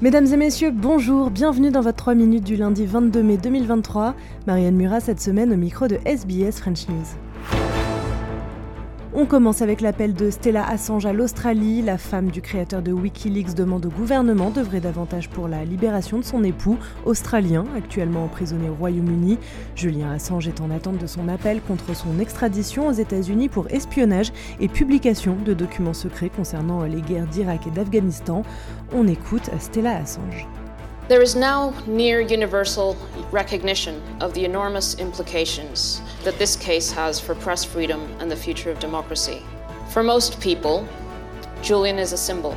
Mesdames et messieurs, bonjour, bienvenue dans votre 3 minutes du lundi 22 mai 2023. Marianne Murat cette semaine au micro de SBS French News. On commence avec l'appel de Stella Assange à l'Australie. La femme du créateur de Wikileaks demande au gouvernement d'œuvrer davantage pour la libération de son époux, australien, actuellement emprisonné au Royaume-Uni. Julien Assange est en attente de son appel contre son extradition aux États-Unis pour espionnage et publication de documents secrets concernant les guerres d'Irak et d'Afghanistan. On écoute Stella Assange. There is now near universal recognition of the enormous implications that this case has for press freedom and the future of democracy. For most people, Julian is a symbol,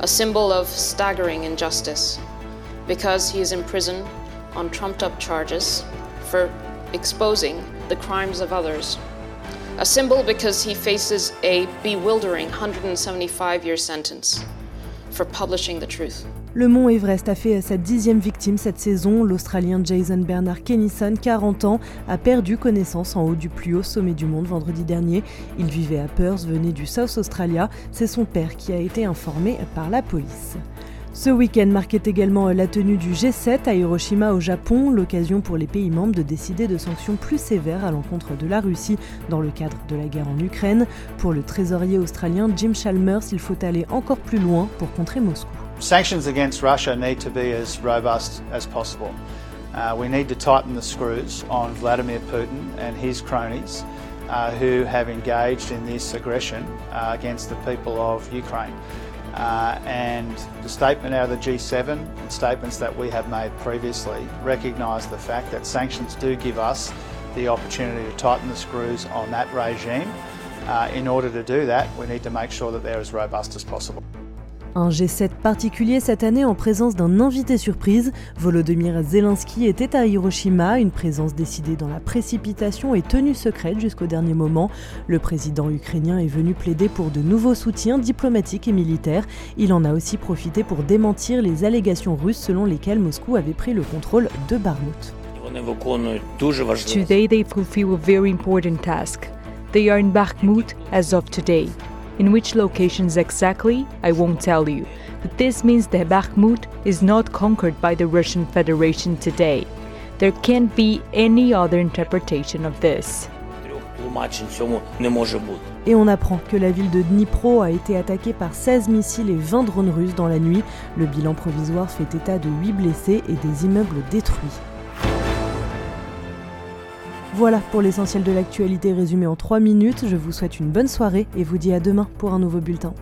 a symbol of staggering injustice, because he is in prison on trumped up charges for exposing the crimes of others. A symbol because he faces a bewildering 175 year sentence for publishing the truth. Le mont Everest a fait sa dixième victime cette saison. L'Australien Jason Bernard Kennison, 40 ans, a perdu connaissance en haut du plus haut sommet du monde vendredi dernier. Il vivait à Perth, venait du South Australia. C'est son père qui a été informé par la police. Ce week-end marquait également la tenue du G7 à Hiroshima au Japon, l'occasion pour les pays membres de décider de sanctions plus sévères à l'encontre de la Russie dans le cadre de la guerre en Ukraine. Pour le trésorier australien Jim Chalmers, il faut aller encore plus loin pour contrer Moscou. Sanctions against Russia need to be as robust as possible. Uh, we need to tighten the Vladimir Putin and his cronies uh, who have engaged in this aggression uh, against the people of. Uh, and the statement out of the G7 and statements that we have made previously recognise the fact that sanctions do give us the opportunity to tighten the screws on that regime. Uh, in order to do that, we need to make sure that they're as robust as possible. Un G7 particulier cette année en présence d'un invité surprise. Volodymyr Zelensky était à Hiroshima, une présence décidée dans la précipitation et tenue secrète jusqu'au dernier moment. Le président ukrainien est venu plaider pour de nouveaux soutiens diplomatiques et militaires. Il en a aussi profité pour démentir les allégations russes selon lesquelles Moscou avait pris le contrôle de Barmout. Today they fulfill a very important task. They are in Bakhmut as of today. In which locations exactly, I won't tell you, but this means that Bakhmut is not conquered by the Russian Federation today. There can't be any other interpretation of this. Et on apprend que la ville de Dnipro a été attaquée par 16 missiles et 20 drones russes dans la nuit. Le bilan provisoire fait état de 8 blessés et des immeubles détruits. Voilà pour l'essentiel de l'actualité résumé en 3 minutes. Je vous souhaite une bonne soirée et vous dis à demain pour un nouveau bulletin.